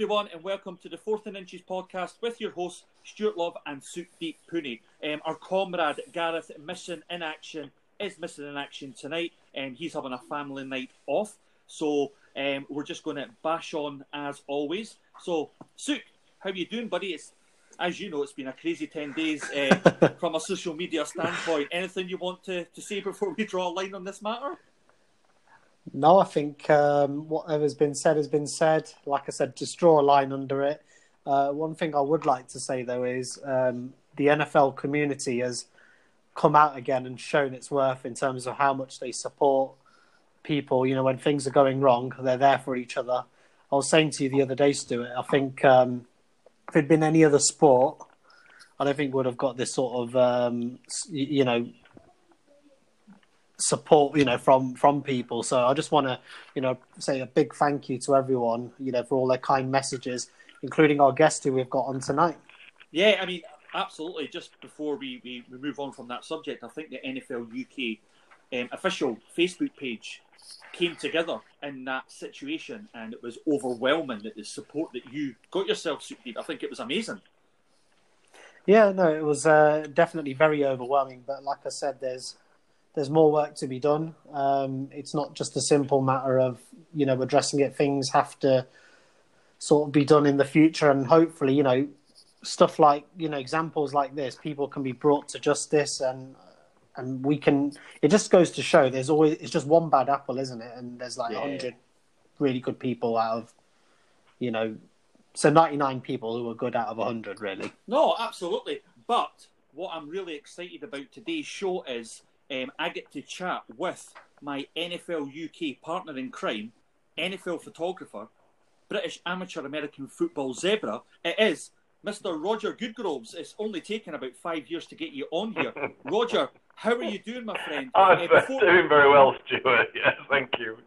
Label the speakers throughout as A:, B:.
A: Everyone, and welcome to the Fourth and Inches podcast with your hosts, Stuart Love and Sukhdeep Pooni. Um, our comrade Gareth Mission in action is missing in action tonight, and he's having a family night off. So um, we're just going to bash on as always. So, Suk, how are you doing, buddy? It's as you know, it's been a crazy 10 days uh, from a social media standpoint. Anything you want to, to say before we draw a line on this matter?
B: No, I think um, whatever's been said has been said. Like I said, just draw a line under it. Uh, one thing I would like to say, though, is um, the NFL community has come out again and shown its worth in terms of how much they support people. You know, when things are going wrong, they're there for each other. I was saying to you the other day, Stuart, I think um, if it'd been any other sport, I don't think we'd have got this sort of um, you know support you know from from people. So I just want to you know say a big thank you to everyone you know for all their kind messages, including our guest who we've got on tonight.
A: Yeah, I mean, absolutely. Just before we, we, we move on from that subject, I think the NFL UK um, official Facebook page came together in that situation, and it was overwhelming that the support that you got yourself, Sukhdeep. I think it was amazing.
B: Yeah, no, it was uh, definitely very overwhelming. But like I said, there's there's more work to be done. Um, it's not just a simple matter of you know addressing it. Things have to sort of be done in the future, and hopefully, you know, stuff like you know examples like this, people can be brought to justice, and and we can. It just goes to show there's always it's just one bad apple, isn't it? And there's like a yeah. hundred really good people out of you know so 99 people who are good out of 100 really
A: no absolutely but what i'm really excited about today's show is um, i get to chat with my nfl uk partner in crime nfl photographer british amateur american football zebra it is Mr. Roger Goodgroves, it's only taken about five years to get you on here. Roger, how are you doing, my friend?
C: I'm uh, before... doing very well, Stuart. Yes, thank you.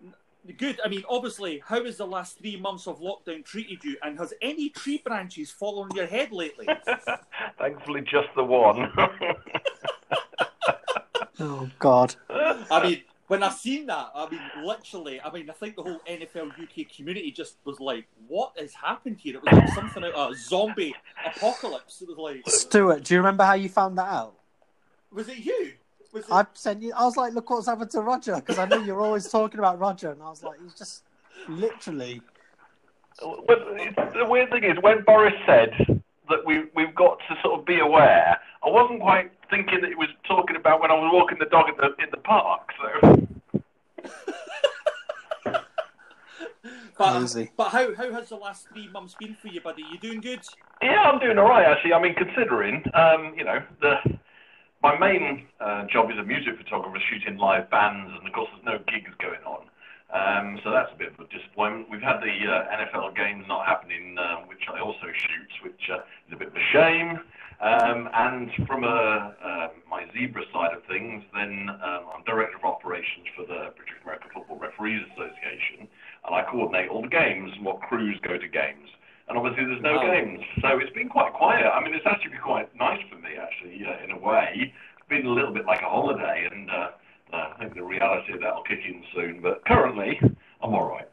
A: Good. I mean, obviously, how has the last three months of lockdown treated you? And has any tree branches fallen on your head lately?
C: Thankfully, just the one.
B: Oh God.
A: I mean, when I seen that, I mean, literally, I mean, I think the whole NFL UK community just was like, "What has happened here?" It was like something out of a zombie apocalypse. It was like,
B: Stuart, do you remember how you found that out?
A: Was it you?
B: I sent you. I was like, look what's happened to Roger because I know you're always talking about Roger, and I was like, he's just literally.
C: Well, the weird thing is when Boris said that we we've got to sort of be aware. I wasn't quite thinking that he was talking about when I was walking the dog in the in the park. So.
A: but, but how, how has the last three months been for you, buddy? You doing good?
C: Yeah, I'm doing all right actually. I mean, considering um, you know the my main uh, job is a music photographer shooting live bands, and of course there's no gigs going on. So that's a bit of a disappointment. We've had the uh, NFL games not happening, uh, which I also shoot, which uh, is a bit of a shame. Um, and from uh, my zebra side of things, then um, I'm director of operations for the British American Football Referees Association, and I coordinate all the games and what crews go to games and obviously there's no games. So it's been quite quiet. I mean, it's actually been quite nice for me, actually, uh, in a way. It's been a little bit like a holiday, and I think the reality of that will kick in soon. But currently, I'm all right.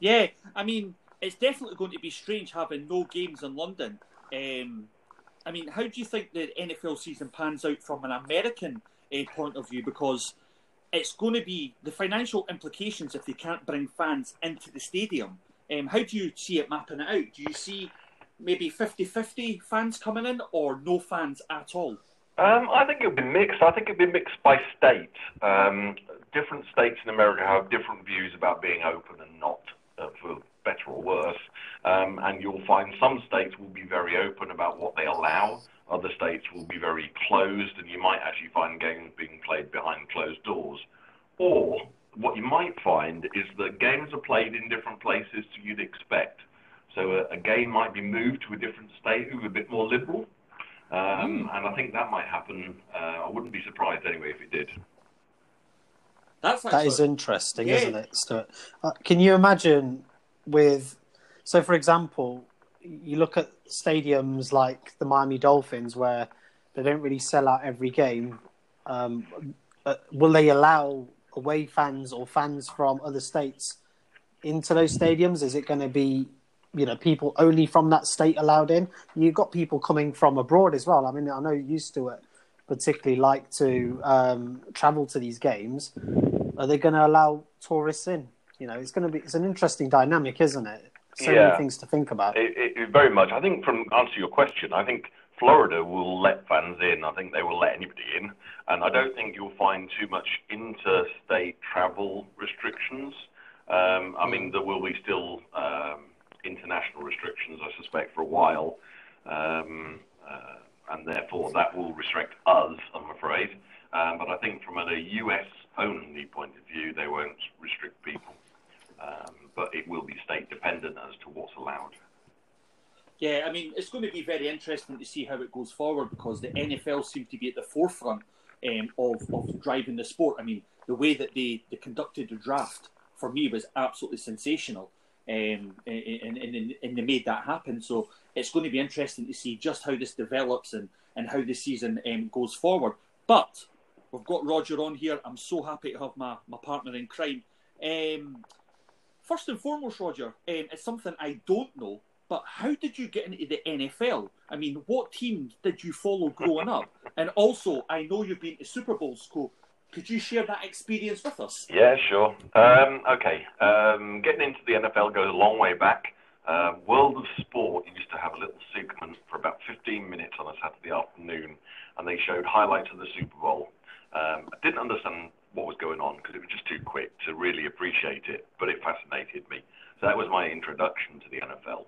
A: Yeah, I mean, it's definitely going to be strange having no games in London. Um, I mean, how do you think the NFL season pans out from an American uh, point of view? Because it's going to be the financial implications if they can't bring fans into the stadium um, how do you see it mapping it out? Do you see maybe 50 50 fans coming in or no fans at all?
C: Um, I think it'll be mixed. I think it'll be mixed by state. Um, different states in America have different views about being open and not, uh, for better or worse. Um, and you'll find some states will be very open about what they allow. Other states will be very closed, and you might actually find games being played behind closed doors. Or what you might find is that games are played in different places to you'd expect. So a, a game might be moved to a different state who's a bit more liberal, um, mm. and I think that might happen. Uh, I wouldn't be surprised anyway if it did.
B: That's actually, that is interesting, yeah. isn't it, Stuart? Uh, can you imagine with, so for example, you look at stadiums like the Miami Dolphins where they don't really sell out every game. Um, uh, will they allow away fans or fans from other states into those stadiums? Is it going to be you know people only from that state allowed in. You've got people coming from abroad as well. I mean, I know you used to it particularly like to um, travel to these games. Are they going to allow tourists in? You know, it's going to be it's an interesting dynamic, isn't it? So
C: Yeah.
B: many things to think about.
C: It, it very much. I think, from answer your question, I think Florida will let fans in. I think they will let anybody in, and I don't think you'll find too much interstate travel restrictions. Um, I mean, there will be still um, international restrictions, I suspect, for a while, um, uh, and therefore that will restrict us, I'm afraid. Um, but I think from a US only point of view, they won't restrict people. Um, but it will be state dependent as to what's allowed.
A: Yeah, I mean, it's going to be very interesting to see how it goes forward because the NFL seem to be at the forefront um, of, of driving the sport. I mean, the way that they, they conducted the draft for me was absolutely sensational. Um, and, and, and, they made that happen. So it's going to be interesting to see just how this develops and, and how the season um, goes forward. But we've got Roger on here. I'm so happy to have my, my partner in crime. Um, first and foremost, Roger, um, it's something I don't know, but how did you get into the NFL? I mean, what teams did you follow growing up? And also, I know you've been to Super Bowls, Co. Could you share that experience with us?
C: Yeah, sure. Um, okay. Um, getting into the NFL goes a long way back. Uh, World of Sport used to have a little segment for about 15 minutes on a Saturday afternoon, and they showed highlights of the Super Bowl. Um, I didn't understand what was going on because it was just too quick to really appreciate it, but it fascinated me. So that was my introduction to the NFL.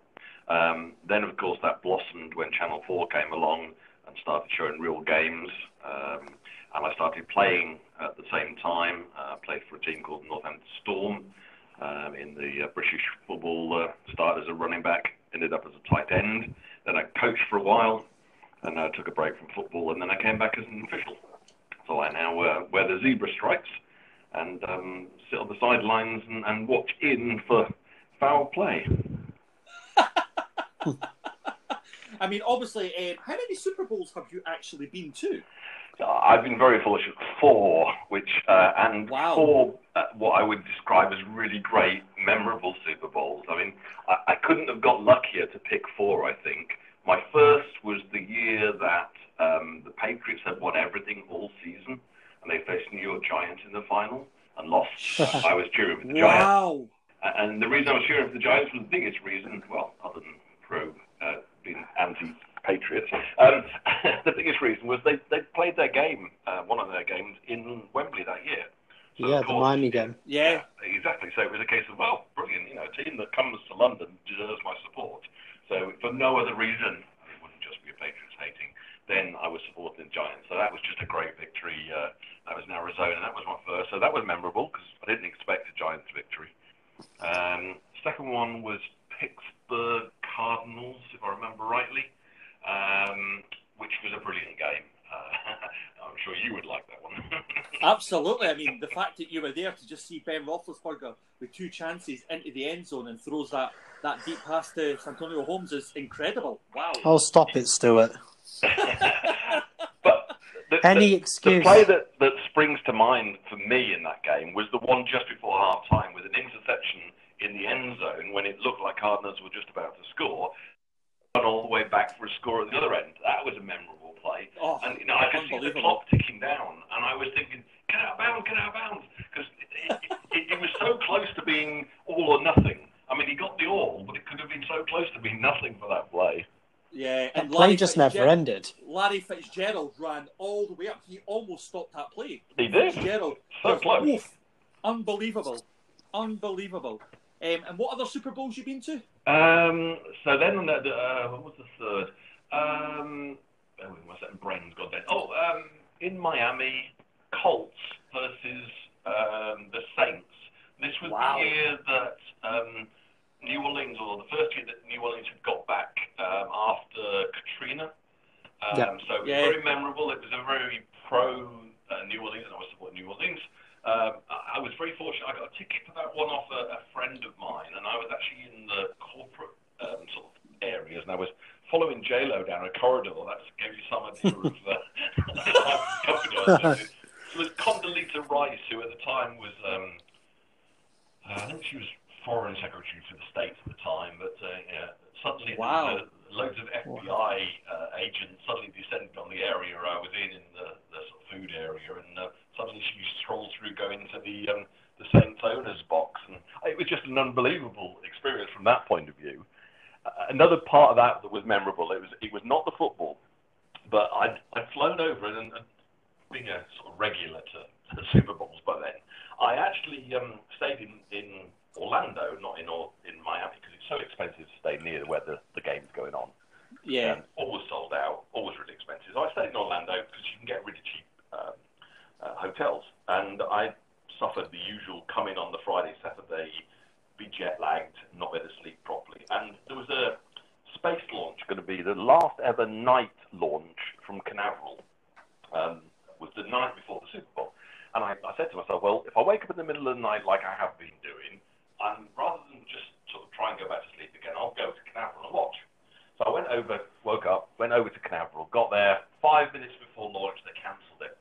C: Um, then, of course, that blossomed when Channel 4 came along and started showing real games. Um, and I started playing at the same time. Uh, played for a team called Northampton Storm um, in the uh, British football. Uh, started as a running back, ended up as a tight end. Then I coached for a while, and I took a break from football, and then I came back as an official. So I now uh, wear the zebra stripes and um, sit on the sidelines and, and watch in for foul play.
A: I mean, obviously, um, how many Super Bowls have you actually been to?
C: I've been very fortunate. Four, which uh, and
A: Wow.
C: four, uh, what I would describe as really great, memorable Super Bowls. I mean, I, I couldn't have got luckier to pick four. I think my first was the year that um, the Patriots had won everything all season, and they faced New York Giants in the final and lost. I was cheering for the Giants.
A: Wow.
C: And the reason I was cheering for the Giants was the biggest reason, well, other than pro uh, being anti-Patriots, um, the biggest reason was they, they played their game, uh, one of their games, in Wembley that year. So,
B: yeah,
C: of
B: the Miami game.
A: Yeah.
C: exactly. So it was a case of, well, brilliant, you know, a team that comes to London deserves my support. So for no other reason, it wouldn't just be a Patriots hating, then I was supporting the Giants. So that was just a great victory. Uh, that was in Arizona. That was my first. So that was memorable because I didn't expect a Giants victory. Um, second one was Pittsburgh Cardinals, if I remember rightly, um, which was a brilliant game. Uh, I'm sure you would like that one.
A: Absolutely. I mean, the fact that you were there to just see Ben Roethlisberger with two chances into the end zone and throws that, that deep pass to Santonio Holmes is incredible. Wow.
B: Oh, stop it, Stuart.
C: but the,
B: Any
C: the,
B: excuse.
C: The play that, that springs to mind for me in that game was the one just before half time with an interception in the end zone when it looked like Cardinals were just about to score. Run all the way back for a score at the other end. That was a memorable play.
A: Oh,
C: and you know, I could see the clock ticking down, and I was thinking, get out of bounds, get out of bounds, because it, it, it, it was so close to being all or nothing. I mean, he got the all, but it could have been so close to being nothing for that play.
A: Yeah,
B: That
A: and
B: play
A: Larry
B: just never ended.
A: Larry Fitzgerald ran all the way up. He almost stopped that play.
C: He did.
A: Fitzgerald,
C: So close.
A: oof, unbelievable, unbelievable. Um, and what other Super Bowls you been to?
C: Um, so then on the, the, uh, what was the third? Um, bear with me one second, brain's gone dead. Oh, um, in Miami, Colts versus um, the Saints. This was
A: Wow.
C: the year that um, New Orleans, or the first year that New Orleans had got back um, after Katrina. Um,
B: Yeah.
C: So it was
A: Yeah.
C: very memorable. It was a very pro uh, New Orleans, and I was supporting New Orleans. Um, I I was very fortunate. I got a ticket for that one off a, a friend of mine, and I was actually in the corporate um, sort of areas, and I was following J Lo down a corridor. That gave you some idea of uh, the company I was it was Condoleezza Rice, who at the time was, um, uh, I think she was foreign secretary for the States at the time, but uh, yeah, suddenly
A: Wow.
C: there was, uh, loads of FBI uh, agents suddenly descended on the area I was in, in the, the sort of food area, and uh, suddenly she strolled through going to the um, the Saints owners box, and it was just an unbelievable experience from that point of view. Uh, another part of that that was memorable, it was it was not the football, but I'd I'd flown over and, and being a sort of regular to, to the Super Bowls by then, I actually um, stayed in, in Orlando, not in Or- in Miami, because it's so expensive to stay near where the, the game's going on.
A: Yeah.
C: Um, always sold out, always really expensive. So I stayed in Orlando because you can get really cheap um, uh, hotels, and I suffered the usual coming on the Friday, Saturday, be jet lagged, not able to sleep properly, and there was a space launch going to be the last ever night launch from Canaveral. Um, was the night before the Super Bowl. And I, I said to myself, well, if I wake up in the middle of the night like I have been doing, and rather than just sort of try and go back to sleep again, I'll go to Canaveral and watch. So I went over, woke up, went over to Canaveral, got there five minutes before launch, they cancelled it.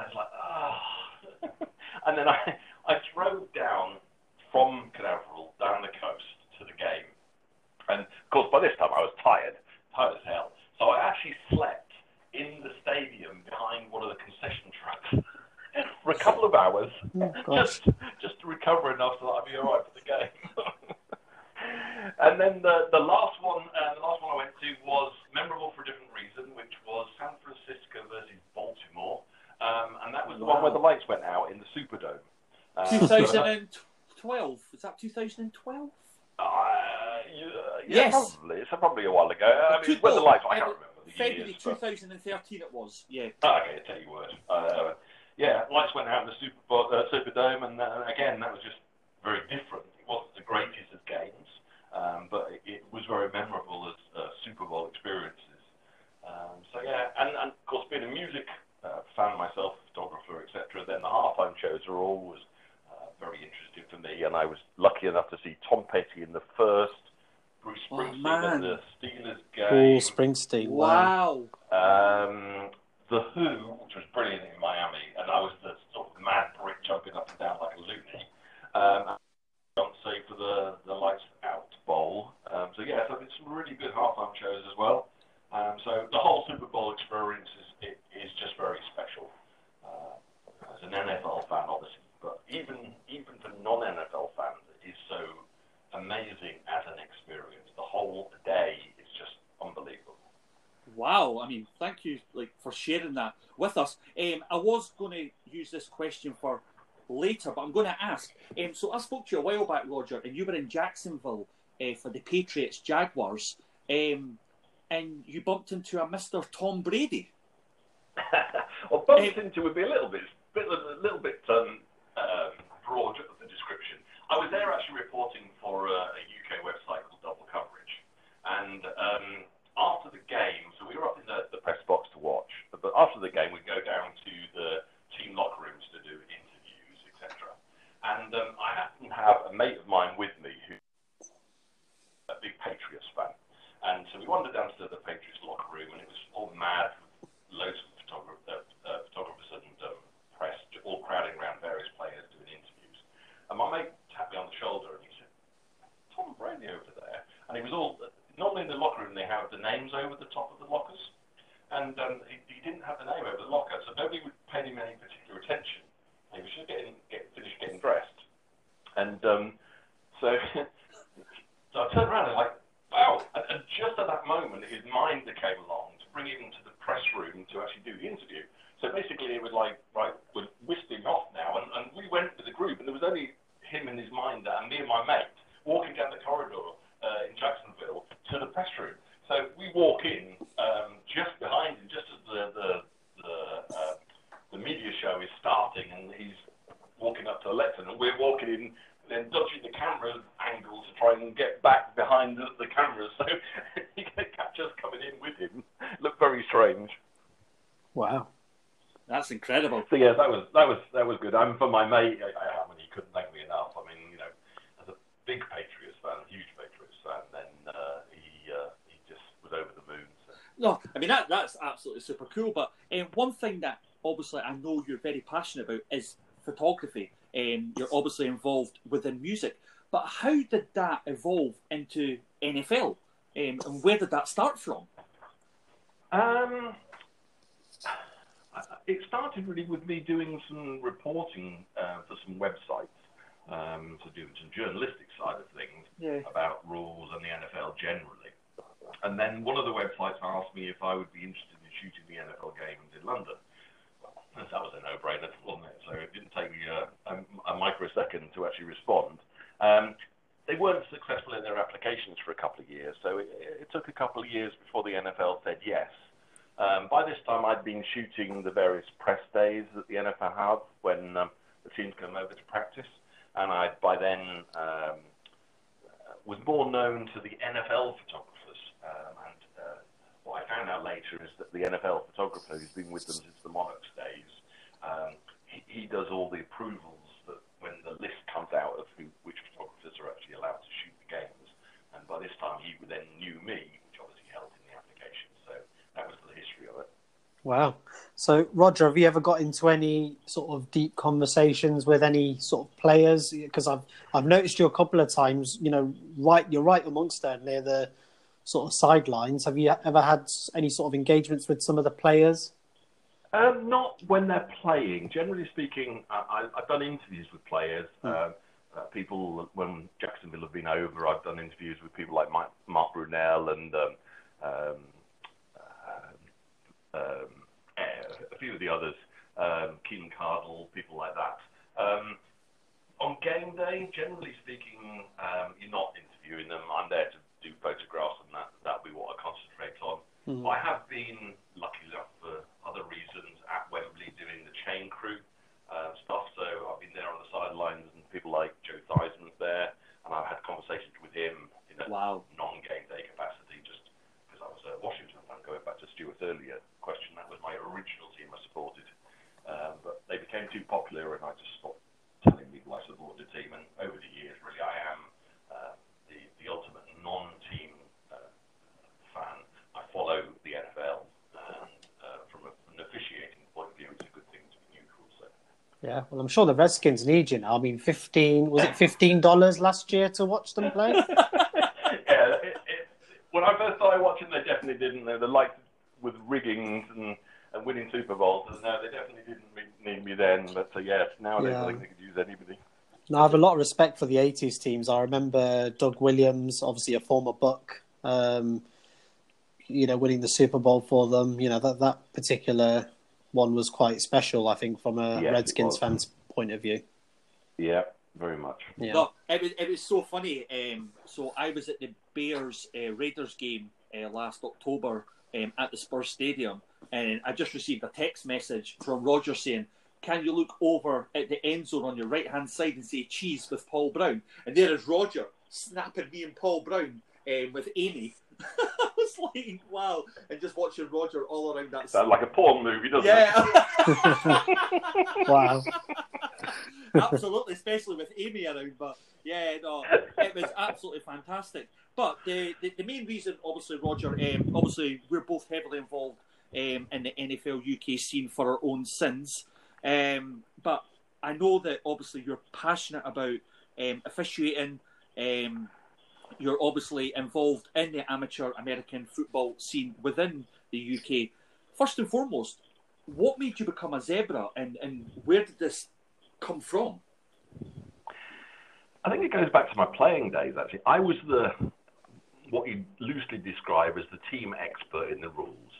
C: I was like, ah. and then I, I drove down from Canaveral down the coast to the game. And of course, by this time I was tired, tired as hell. So I actually slept in the stadium behind one of the concession trucks for a couple of hours,
B: Oh,
C: just just to recover enough so that I'd be all right for the game. and then the the last one, uh, the last one I went to was memorable for a different reason, which was San Francisco versus Baltimore, um, and that was the one where the lights went out in the Superdome. Uh,
A: 2012. Was that 2012?
C: Uh, yeah,
A: Yes.
C: probably. It's probably a while ago. I mean, the lights, I can't remember
A: February
C: years. but-
A: 2013 it was. Yeah.
C: Oh, okay, take your word. Uh, yeah, lights went out in the Super uh, Superdome, and uh, again, that was just very different. It wasn't the greatest of games, um, but it, it was very memorable as uh, Super Bowl experiences. Um, so yeah, and, and of course, being a music uh, fan myself, photographer, etc., then the halftime shows are always uh, very interesting for me, and I was lucky enough to see Tom Petty in the first Bruce
A: Oh,
C: Springsteen
A: man.
C: at the Steelers
B: Paul
C: game.
B: Springsteen. Wow.
A: Wow.
C: Um, the Who, which was brilliant in Miami, and I was the sort of mad Brit jumping up and down like a loony. Um, and Beyonce for the, the Lights Out Bowl. Um, so yeah, so it's some really good halftime shows as well. Um, so the whole Super Bowl experience is, it, is just very special. Uh, as an NFL fan, obviously, but even even for non-NFL fans, it is so amazing as an experience. The whole day is just unbelievable.
A: Wow. I mean, thank you like for sharing that with us. Um, I was going to use this question for later, but I'm going to ask. Um, so I spoke to you a while back, Roger, and you were in Jacksonville uh, for the Patriots Jaguars, um, and you bumped into a Mr. Tom Brady.
C: well, bumped into would be a little bit, bit a little bit um, um, broad of the description. I was there actually reporting for a, a UK website called Double Coverage, and um, after the game, so we were up in the, the press box to watch, but after the game, we go down to the team locker rooms to do interviews, etc. And um, I happened to have a mate of mine with me who a big Patriots fan. And so we wandered down to the Patriots locker room, and it was all mad loads of photograph- uh, uh, photographers and um, press all crowding around various players doing interviews. And my mate tapped me on the shoulder and he said, Tom Brady over there. And he was all, normally in the locker room they have the names over the top of the lockers. And um, he, he didn't have the name over the locker, so nobody would pay him any particular attention. He was just getting, get, finished getting dressed. And um, so, so I turned around and like, wow. And, and just at that moment, his minder came along to bring him to the press room to actually do the interview. So basically, it was like, right, we're whisking off now. And, and we went with the group, and there was only him and his minder and me and my mate walking down the corridor uh, in Jacksonville to the press room. So we walk in um, just behind him, just as the the the, uh, the media show is starting, and he's walking up to the lectern, and we're walking in, then dodging the camera angle to try and get back behind the, the cameras, so he can catch us coming in with him. Looked very strange.
B: Wow.
A: That's incredible.
C: So yeah, that was that was that was good. I'm for my mate. I, I, I mean, he couldn't thank me enough. I mean, you know, as a big Patriots fan, huge Patriots fan, then uh, he uh, he just was over the moon. So.
A: No, I mean that that's absolutely super cool. But um, one thing that obviously I know you're very passionate about is photography. Um, you're obviously involved within music, but how did that evolve into NFL, um, and where did that start from?
C: Um, it started really with me doing some reporting uh, for some websites um, to do some journalistic side of things
A: yeah.
C: about rules and the NFL generally. And then one of the websites asked me if I would be interested in shooting the NFL games in London. That was a no-brainer, wasn't it? So it didn't take me a, a, a microsecond to actually respond. Um, they weren't successful in their applications for a couple of years, so it, it took a couple of years before the NFL said yes. Um, by this time, I'd been shooting the various press days that the NFL had when um, the teams come over to practice, and I by then um, was more known to the NFL photographers. Um, and uh, what I is that the NFL photographer who's been with them since the Monarchs days, um, he, he does all the approvals that when the list comes out of who, which photographers are actually allowed to shoot the games. And by this time, he then knew me which obviously helped in the application. So that was the history of it.
B: Wow. So, Roger, have you ever got into any sort of deep conversations with any sort of players? Because I've I've noticed you a couple of times. You know, right, you're right amongst them near the sort of sidelines. Have you ever had any sort of engagements with some of the players?
C: Um, not when they're playing. Generally speaking, I, have done interviews with players. Mm. Uh, people, when Jacksonville have been over, I've done interviews with people like Mike, Mark Brunell and um, um, um, a few of the others, um, Keenan McCardell, people like that. Um, on game day, generally speaking, um, you're not interviewing them. I'm there to do photographs, and that that'll be what I concentrate on. Mm. I have been lucky enough for other reasons at Wembley doing the chain crew uh, stuff. So I've been there on the sidelines, and people like Joe Theismann's there, and I've had conversations with him in a wow. non-game day capacity, just because I was a Washington fan. Going back to Stuart's earlier question. That was my original team I supported. Um, but they became too popular, and I just stopped telling people I supported a team. And over the years, really, I am uh, the, the ultimate non-team uh, fan. I follow the NFL, and uh, from a, an officiating point of view, it's a good thing to be neutral. So.
B: Yeah, well, I'm sure the Redskins need you now. I mean, fifteen was it fifteen dollars last year to watch them play?
C: yeah, it, it, when I first started watching, they definitely didn't. They, liked with Riggins and, and winning Super Bowls. And no, they definitely didn't need me then. But uh, yes, nowadays yeah. I think they could use anybody.
B: No, I have a lot of respect for the 80s teams. I remember Doug Williams, obviously a former Buck, um, you know, winning the Super Bowl for them. You know, that, that particular one was quite special, I think, from a yes, Redskins fan's point of view.
C: Yeah, very much.
A: Yeah. No, it was, it was so funny. Um, so I was at the Bears uh, Raiders game uh, last October um, at the Spurs Stadium, and I just received a text message from Roger saying, "Can you look over at the end zone on your right hand side and say cheese with Paul Brown?" And there is Roger snapping me and Paul Brown um, with Amy. I was like, wow, and just watching Roger all around that.
C: Sounds like a porn movie, doesn't it?
A: yeah.
B: it? wow.
A: absolutely, especially with Amy around. But yeah, no, it was absolutely fantastic. But the, the, the main reason, obviously, Roger, um, obviously, we're both heavily involved um, in the NFL UK scene for our own sins. Um, but I know that obviously you're passionate about um, officiating. You're obviously involved in the amateur American football scene within the UK. First and foremost, what made you become a zebra, and, and where did this come from?
C: I think it goes back to my playing days. Actually, I was the what you loosely describe as the team expert in the rules.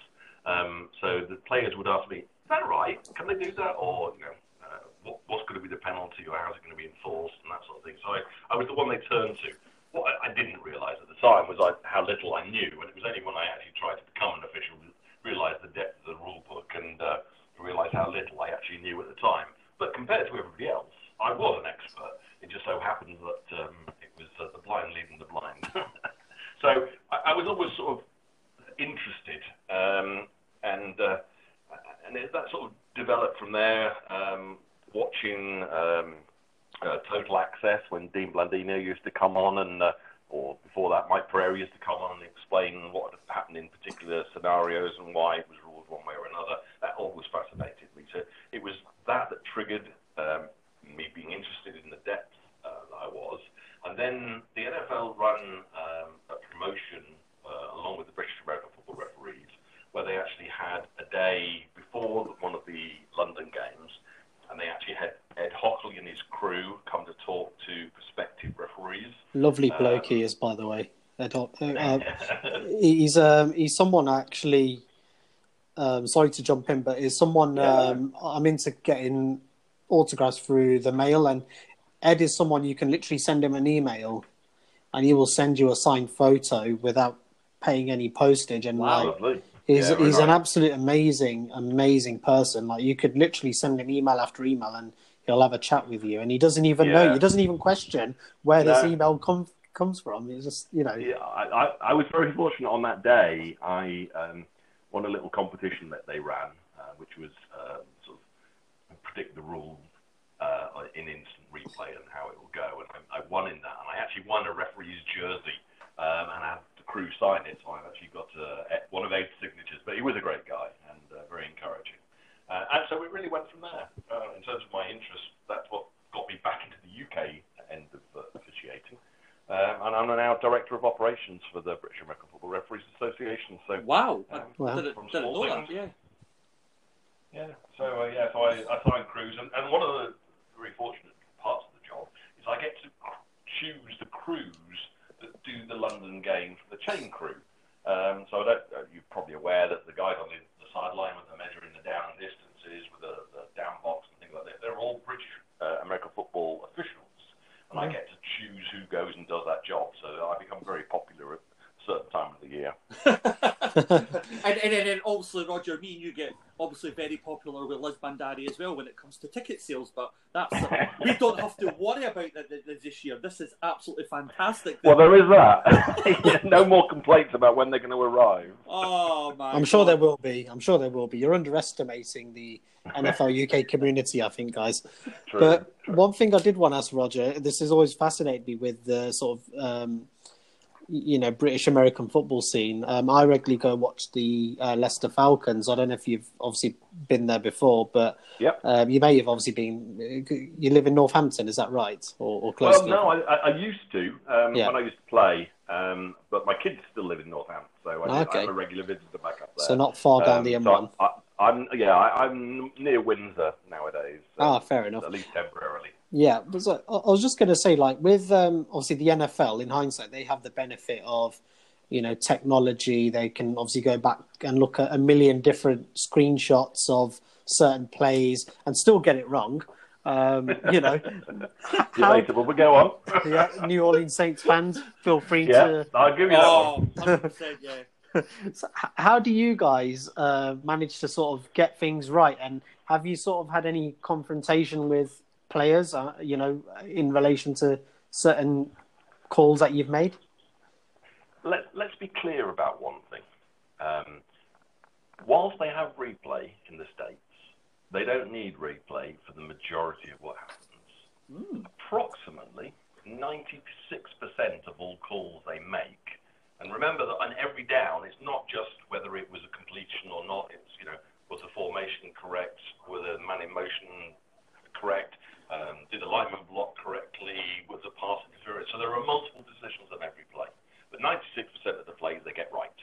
C: Um, so the players would ask me, "Is that right? Can they do that?" Or you know, uh, what, what's going to be the penalty, or how's it going to be enforced, and that sort of thing. So I, I was the one they turned to. What I, I didn't realise at the time was I, how little I knew, and it was only when I actually tried to become an official realised the depth of the rule book and uh, realised how little I actually knew at the time. But compared to everybody else, I was an expert. It just so happened that um, it was uh, the blind leading the blind. So I, I was always sort of interested, um, and uh, and it, that sort of developed from there. Um, watching um, uh, Total Access when Dean Blandino used to come on, and uh, or before that, Mike Pereira used to come on and explain what had happened in particular scenarios and why it was ruled one way or another. That always fascinated me. So it was that that triggered um,
D: and me being interested in the depth uh, that I was. And then the NFL ran um, a promotion uh, along with the British American football referees, where they actually had a day before one of the London games, and they actually had Ed Hochuli and his crew come to talk to prospective referees.
B: Lovely bloke he is, by the way. Ed uh, uh, he's um, he's someone actually. Um, sorry to jump in, but is someone
D: Yeah.
B: um, I'm into getting autographs through the mail, and Ed is someone you can literally send him an email, and he will send you a signed photo without paying any postage. And
A: Wow.
B: like. He's
D: Yeah,
B: he's an absolute amazing, amazing person. Like you could literally send him email after email, and he'll have a chat with you, and he doesn't even know. He doesn't even question where this email com- comes from. It's just you know.
C: Yeah, I, I, I was very fortunate on that day. I um, won a little competition that they ran, uh, which was uh, sort of predict the rules uh, in instant replay and how it will go. And I, I won in that, and I actually won a referee's jersey, um, and I had the crew sign it. So I've actually got uh, one of Ed's signatures. But he was a great guy and uh, very encouraging. Uh, and so it really went from there. Uh, in terms of my interest, that's what got me back into the UK end of uh, officiating. Um, and I'm now director of operations for the British American Football Referees Association. So
A: Wow.
D: Um,
B: Wow.
A: didn't,
D: From
A: didn't know that. Yeah.
D: yeah, so uh, yeah, so I, I sign crews, and, and one of the very fortunate parts of the job is I get to choose the crews that do the London game for the chain crew. Um, so I don't, uh, you're probably aware that the guys on the, the sideline with the measuring the down distances, with the, the down box and things like that, they're all British uh, American football officials, and I get to choose who goes and does that job. So I become very popular at a certain time of the year.
A: and, and, and then obviously, Roger, me and you get obviously very popular with Liz Bandari as well when it comes to ticket sales. But that's we don't have to worry about that th- th- this year. This is absolutely fantastic.
C: Well, there is that. no more complaints about when they're going to arrive.
A: oh man,
B: I'm sure
A: God.
B: there will be. I'm sure there will be. You're underestimating the NFL UK community, I think, guys.
C: True.
B: But one thing I did want to ask Roger, this has always fascinated me with the sort of, um, you know, British American football scene. Um, I regularly go watch the uh, Leicester Falcons. I don't know if you've obviously been there before, but
C: Yep.
B: um, you may have obviously been. You live in Northampton, is that right, or, or close?
C: Well, no, I, I, used to um,
B: Yeah.
C: when I used to play, um, but my kids still live in Northampton, so I,
B: Okay.
C: I'm a regular visitor back up there.
B: So not far down
C: Um,
B: the M1.
C: I, I'm yeah, I, I'm near Windsor nowadays. so
B: Ah, fair enough.
C: At least temporarily.
B: Yeah, but so, I I was just going to say, like with um, obviously the NFL, in hindsight, they have the benefit of you know technology. They can obviously go back and look at a million different screenshots of certain plays and still get it wrong. Um, you know,
C: See
B: how,
C: later, but we'll go on.
B: yeah, New Orleans Saints fans, feel free
C: yeah,
B: to.
C: I'll give you that one.
A: Oh, 100%, yeah.
B: So how do you guys uh, manage to sort of get things right? And have you sort of had any confrontation with players, uh, you know, in relation to certain calls that you've made?
C: Let, let's be clear about one thing. Um, whilst they have replay in the States, they don't need replay for the majority of what happens. Approximately 96% of all calls they make, and remember that on every down, it's not just whether it was a completion or not, it's, you know, was the formation correct, were the man in motion correct, um, did the lineman block correctly, was the pass interference. So there are multiple decisions on every play. But 96% of the plays they get right.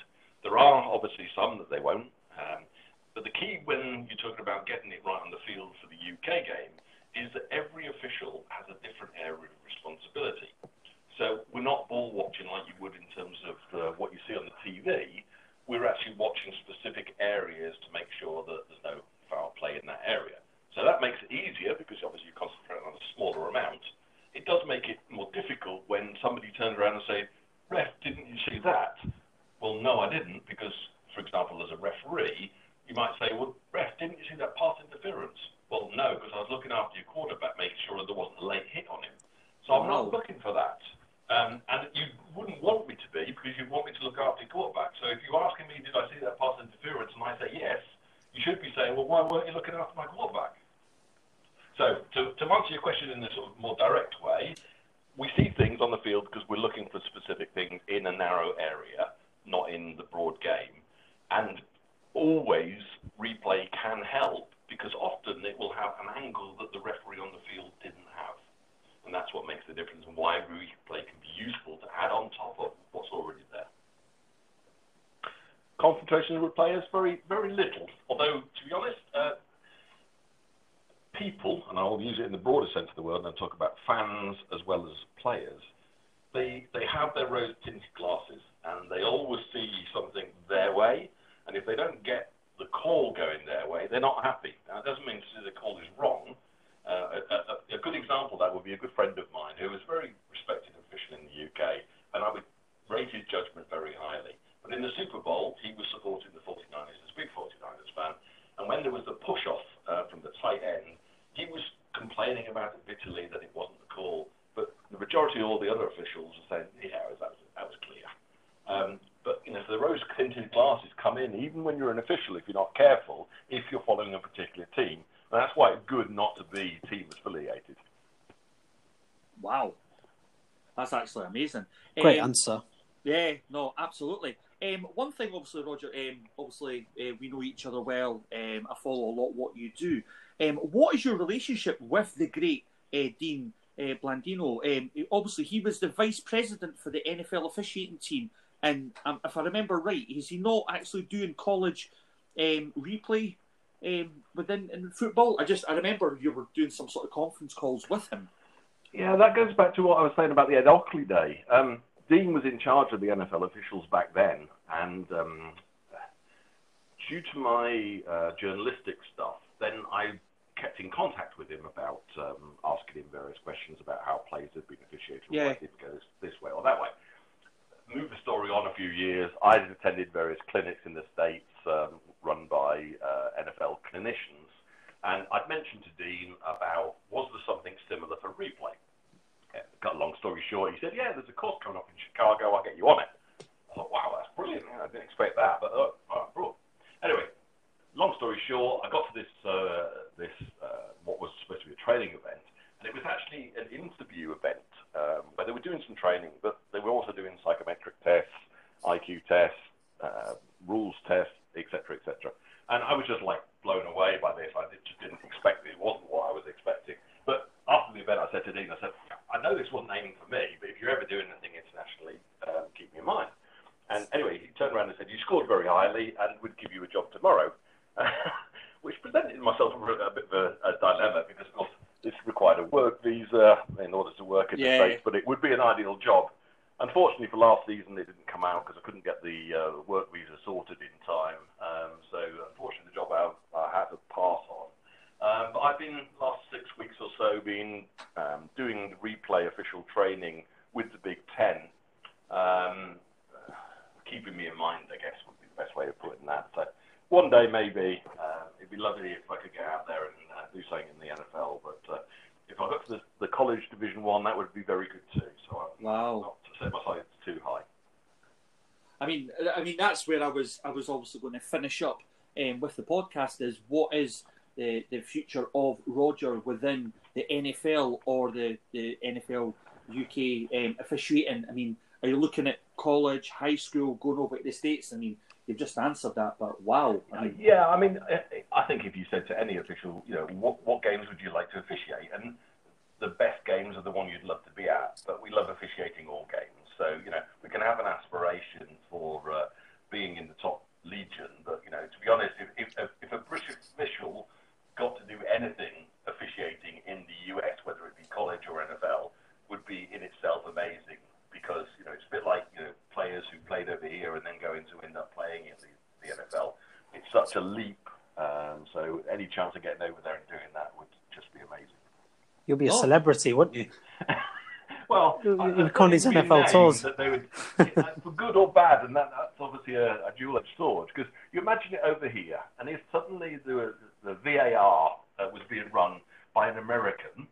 C: There are obviously some that they won't. Um, but the key when you're talking about getting it right on the field for the UK game is that every official has a different area of responsibility. So we're not ball watching like you would in terms of uh, what you see on the TV. We're actually watching specific areas to make sure that there's no foul play in that area. So that makes it easier because obviously you're concentrating on a smaller amount. It does make it more difficult when somebody turns around and say, "Ref, didn't you see that?" Well, no, I didn't because, for example, as a referee, you might say, "Well, ref, didn't you see that pass interference?" Well, no, because I was looking after your quarterback, making sure that there wasn't a late hit on him. So I'm not
D: looking for that. Um, and you wouldn't want me to be because you'd want me to look after your quarterback. So if you're asking me, did I see that pass interference, and I say yes, you should be saying, well, why weren't you looking after my quarterback? So To answer your question in a sort of more direct way, we see things on the field because we're looking for specific things in a narrow area, not in the broad game. And Always replay can help because often it will have an angle that the referee on the field didn't
C: have. and That's what makes the difference and why replay can be useful to add on top of what's already there. Concentration with players, very little. Although, to be honest, uh, people, and I'll use it in the broader sense of the word, and I'll talk about fans as well as players, they, they have their rose-tinted glasses, and they always see something their way, and if they don't get the call going their way, they're not happy. Now, it doesn't mean to say the call is wrong. Uh, a, a, a good example of that would be a good friend of mine who was a very respected official in the UK, and I would rate his judgment very highly. But in the Super Bowl, he was supporting the 49ers, as a big 49ers fan, and when there was the push-off uh, from the tight end, he was complaining about it bitterly that it wasn't the call, but the majority of all the other officials were saying, yeah, that was, that was clear. Um, but you know, so the rose-tinted glasses come in even when you're an official, if you're not careful, if you're following a particular team. And that's why it's good not to be team affiliated.
A: Wow, that's actually amazing.
B: Great
A: Um,
B: answer.
A: Yeah, no, absolutely. Um, one thing, obviously, Roger. Um, obviously, uh, we know each other well. Um, I follow a lot what you do. Um, what is your relationship with the great uh, Dean uh, Blandino? Um, obviously, he was the vice president for the NFL officiating team, and um, if I remember right, is he not actually doing college replay within in football? I just I remember you were doing some sort of conference calls with him.
C: Yeah, that goes back to what I was saying about the Ed Hochuli day. Um, Dean was in charge of the NFL officials back then, and um, due to my uh, journalistic stuff, then I kept in contact with him about um, asking him various questions about how plays had been officiated,
A: Yeah.
C: why it didn't go this, way or that way. Move the story on a few years. I attended various clinics in the States um, run by uh, NFL clinicians, and I'd mentioned to Dean about was there something similar for replay? Cut a long story short, he said, "Yeah, there's a course coming up in Chicago. I'll get you on it." I thought, "Wow, that's brilliant! I didn't expect that." But bro. anyway, long story short, I got to this uh, this uh, what was supposed to be a training event, and it was actually an interview event um, where they were doing some training, but they were also doing psychometric tests, IQ tests, uh, rules tests, etc., etc. And I was just like blown away by this. I just didn't expect it. It wasn't what I was expecting. But after the event, I said to Dean, I said, I know this wasn't aiming for me, but if you're ever doing anything internationally, um, keep me in mind. And anyway, he turned around and said, you scored very highly and we'd give you a job tomorrow. Which presented myself a, a bit of a, a dilemma because, of course, this required a work visa in order to work in
A: Yeah.
C: the States, but it would be an ideal job. Unfortunately, for last season, it didn't come out because I couldn't get the uh, work visa sorted in time. Um, so, unfortunately, the job I, I had to pass on. Um, but I've been last six weeks or so been um, doing the replay official training with the Big Ten, um, keeping me in mind, I guess, would be the best way of putting that. So one day maybe uh, it'd be lovely if I could get out there and uh, do something in the NFL. But uh, if I got to the, the college Division One, that would be very good too. So I'm
A: Wow.
C: not to set my sights too high.
A: I mean, I mean that's where I was. I was also going to finish up um, with the podcast. Is what is the the future of Roger within the NFL or the the NFL UK um, officiating? I mean, are you looking at college, high school, going over to the states? I mean, you've just answered that, but wow. I mean,
C: Yeah, I mean, I- think if you said to any official, you know, what, what games would you like to officiate? And the best games are the one you'd love to be at, but we love officiating all games. So, you know, we can have an aspiration for uh, being in the top legion, but, you know, to be honest, if, if, if a British official got to do anything officiating in the US, whether it be college or NFL, would be in itself amazing because, you know, it's a bit like, you know, players who played over here and then going to end up playing in the, the NFL. It's such a leap. Um, so any chance of getting over there and doing that would just be amazing.
B: You'll be a
A: Oh.
B: celebrity, wouldn't you?
C: Well,
B: In
C: I- I
B: Connie's
C: think it'd be
B: NFL
C: named
B: tours.
C: That they would, for good or bad, and that, that's obviously a, a dual-edged sword. Because you imagine it over here, and if suddenly the, the VAR uh, was being run by an American,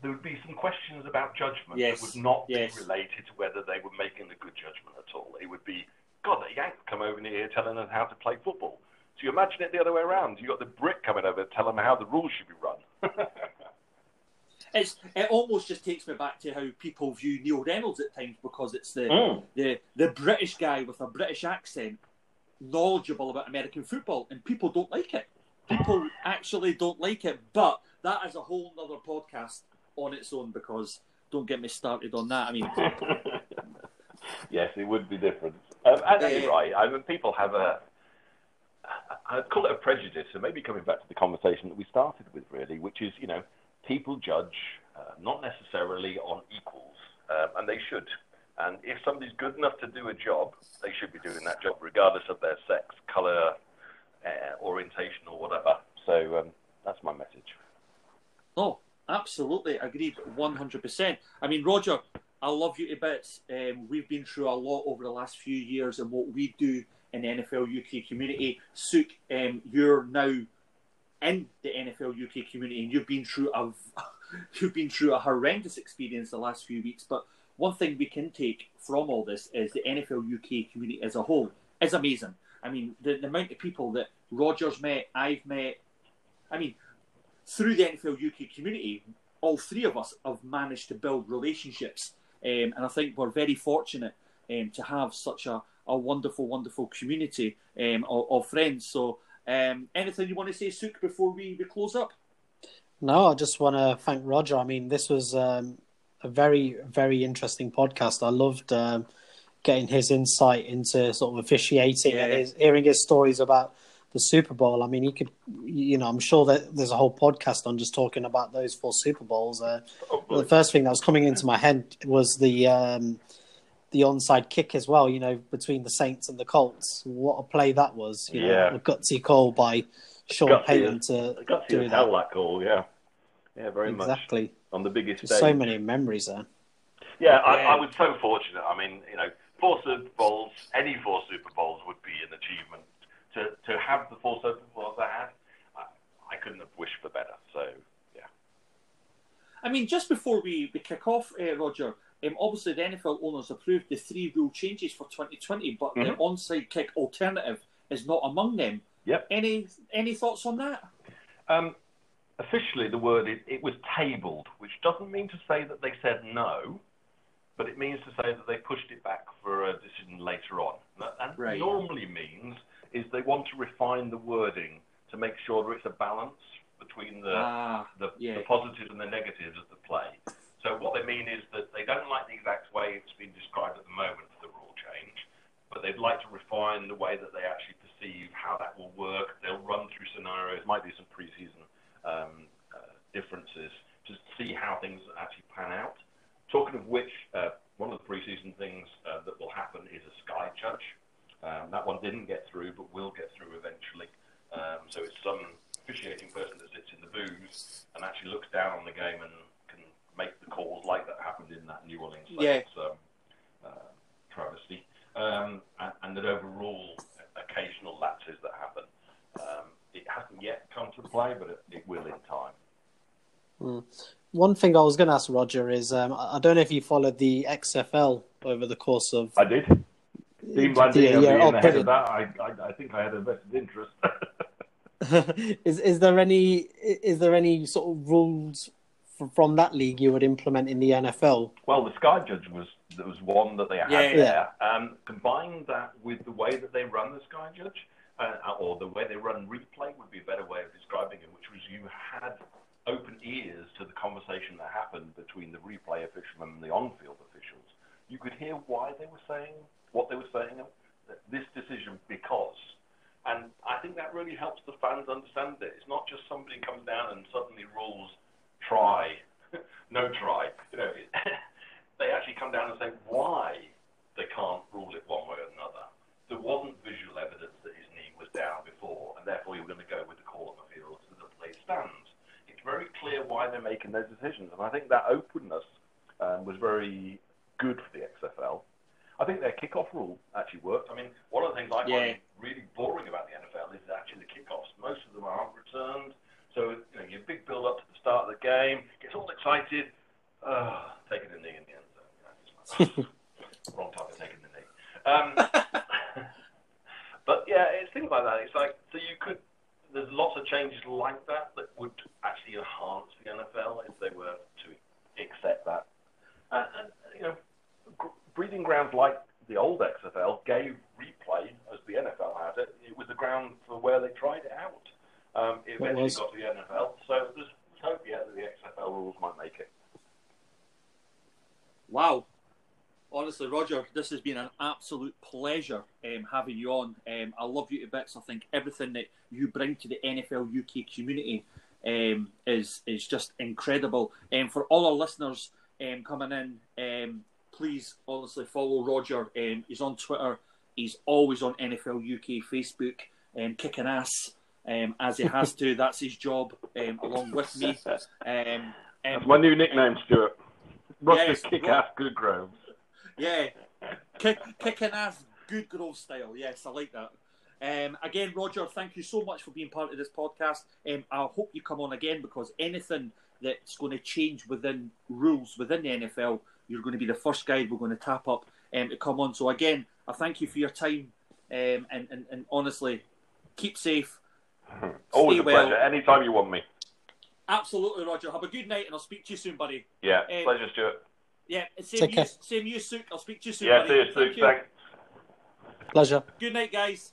C: there would be some questions about judgment
A: Yes,
C: that would not
A: yes.
C: be related to whether they were making a good judgment at all. It would be, God, the Yanks come over here telling us how to play football. So you imagine it the other way around. You've got the Brit coming over telling them how the rules should be run.
A: It's it almost just takes me back to how people view Neil Reynolds at times because it's the
C: Mm.
A: the the British guy with a British accent, knowledgeable about American football, and people don't like it. People actually don't like it, but that is a whole other podcast on its own because don't get me started on that. I mean,
C: yes, it would be different. Um, and yeah. right. I mean, people have a. I'd call it a prejudice, and maybe coming back to the conversation that we started with, really, which is, you know, people judge uh, not necessarily on equals, um, and they should. And if somebody's good enough to do a job, they should be doing that job, regardless of their sex, colour, uh, orientation, or whatever. So um, that's my message.
A: Oh, absolutely agreed, one hundred percent. I mean, Roger, I love you to bits. Um, we've been through a lot over the last few years, and what we do in the NFL UK community. Suk, um, you're now in the NFL UK community, and you've been through a you've been through a horrendous experience the last few weeks. But one thing we can take from all this is the NFL UK community as a whole is amazing. I mean, the, the amount of people that Rogers met, I've met. I mean, through the NFL UK community, all three of us have managed to build relationships, um, and I think we're very fortunate um, to have such a, a wonderful, wonderful community um, of, of, friends. So, um, anything you want to say, Suk, before we, we close up?
B: No, I just want to thank Roger. I mean, this was um, a very, very interesting podcast. I loved um, getting his insight into sort of officiating yeah. and his, hearing his stories about the Super Bowl. I mean, he could, you know, I'm sure that there's a whole podcast on just talking about those four Super Bowls. Uh, oh, the first thing that was coming into my head was the um, the onside kick as well. You know, between the Saints and the Colts. What a play that was! You yeah, know, a gutsy call by Sean gutsy Payton to
C: gutsy do that. that call. Yeah, yeah, very
B: exactly. much exactly
C: on the biggest
B: stage. So many memories there.
C: Yeah, I, I was so fortunate. I mean, you know, four Super Bowls, any four Super Bowls would be an achievement to, to have the four Super Bowls I had, I, I couldn't have wished for better. So, yeah.
A: I mean, just before we, we kick off, uh, Roger, um, obviously the NFL owners approved the three rule changes for 2020, but mm-hmm. the onside kick alternative is not among them.
C: Yep.
A: Any any thoughts on that?
C: Um, officially, the word it, it was tabled, which doesn't mean to say that they said no, but it means to say that they pushed it back for a decision later on. And right. normally means is they want to refine the wording to make sure that it's a balance between the, ah, the, yeah. the positives and the negatives of the play. So what they mean is that they don't like the exact way it's been described at the moment for the rule change, but they'd like to refine the way that they actually perceive how that will work. They'll run through scenarios, might be some preseason um, uh, differences to see how things actually pan out. Talking of which, uh, one of the preseason things uh, that will happen is a sky judge. Um, that one didn't get through, but will get through eventually. Um, so it's some officiating person that sits in the booth and actually looks down on the game and make the calls like that happened in that New Orleans Saints yeah. um, uh, travesty, um, and, and, that overrule occasional lapses that happen. Um, it hasn't yet come to play, but it, it will in time.
B: Mm. One thing I was going to ask Roger is um, I don't know if you followed the XFL over the course of.
C: I did. Dean Blandino yeah, yeah, being ahead of that, I, I, I think I had a vested interest.
B: is is there any is there any sort of rules from, that league you would implement in the NFL?
C: Well, the Sky Judge was there was one that they had yeah, there. Um, combine that with the way that they run the Sky Judge, uh, or the way they run replay would be a better way of describing it, which was you had open ears to the conversation that happened between the replay official and the on-field officials. You could hear why they were saying what they were saying, this decision because. And I think that really helps the fans understand it. It's not just somebody comes down and suddenly rules try, no try. You know, they actually come down and say why they can't rule it one way or another. There wasn't visual evidence that his knee was down before, and therefore you're going to go with the call on the field so the play stands. It's very clear why they're making those decisions, and I think that openness um, was very good for the XFL. I think their kickoff rule actually worked. I mean, one of the things I yeah. find really boring about the NFL is actually the kickoffs. Most of them aren't returned. So, you know, your big build up to start of the game, gets all excited, uh, taking the knee in the end zone. Wrong time of taking the knee. Um, but yeah, it's things like that. It's like, so you could, there's lots of changes like that that would actually enhance the NFL if they were to accept that. And, and you know, breeding grounds like the old XFL gave replay, as the NFL had it, it was the ground for where they tried it out. Um, it eventually got to the NFL, so there's hope that the XFL rules might make it.
A: Wow. honestly, Roger, this has been an absolute pleasure um, having you on. Um, I love you to bits. I think everything that you bring to the NFL UK community um, is is just incredible. And um, for all our listeners um, coming in, um, please honestly follow Roger. he's on Twitter. He's always on NFL UK Facebook, um, kicking ass as he has to. That's his job, along with me.
E: That's my new nickname, Stewart. Roger yes, kick ass Goodgrove.
A: Yeah, kick, kicking ass Goodgrove style. Yes, I like that. Um, again, Roger, thank you so much for being part of this podcast. Um, I hope you come on again because anything that's going to change within rules within the NFL, you're going to be the first guy we're going to tap up um, to come on. So again, I thank you for your time um, and, and, and honestly, keep safe.
E: Always a well. pleasure. Anytime you want me.
A: Absolutely, Roger. Have a good night, and I'll speak to you soon, buddy.
E: Yeah, um, pleasure, Stewart.
A: Yeah, same you, same you, Suk. I'll speak to you soon.
E: Yeah,
A: buddy.
E: see you, Suk. Thanks.
B: Pleasure.
A: Good night, guys.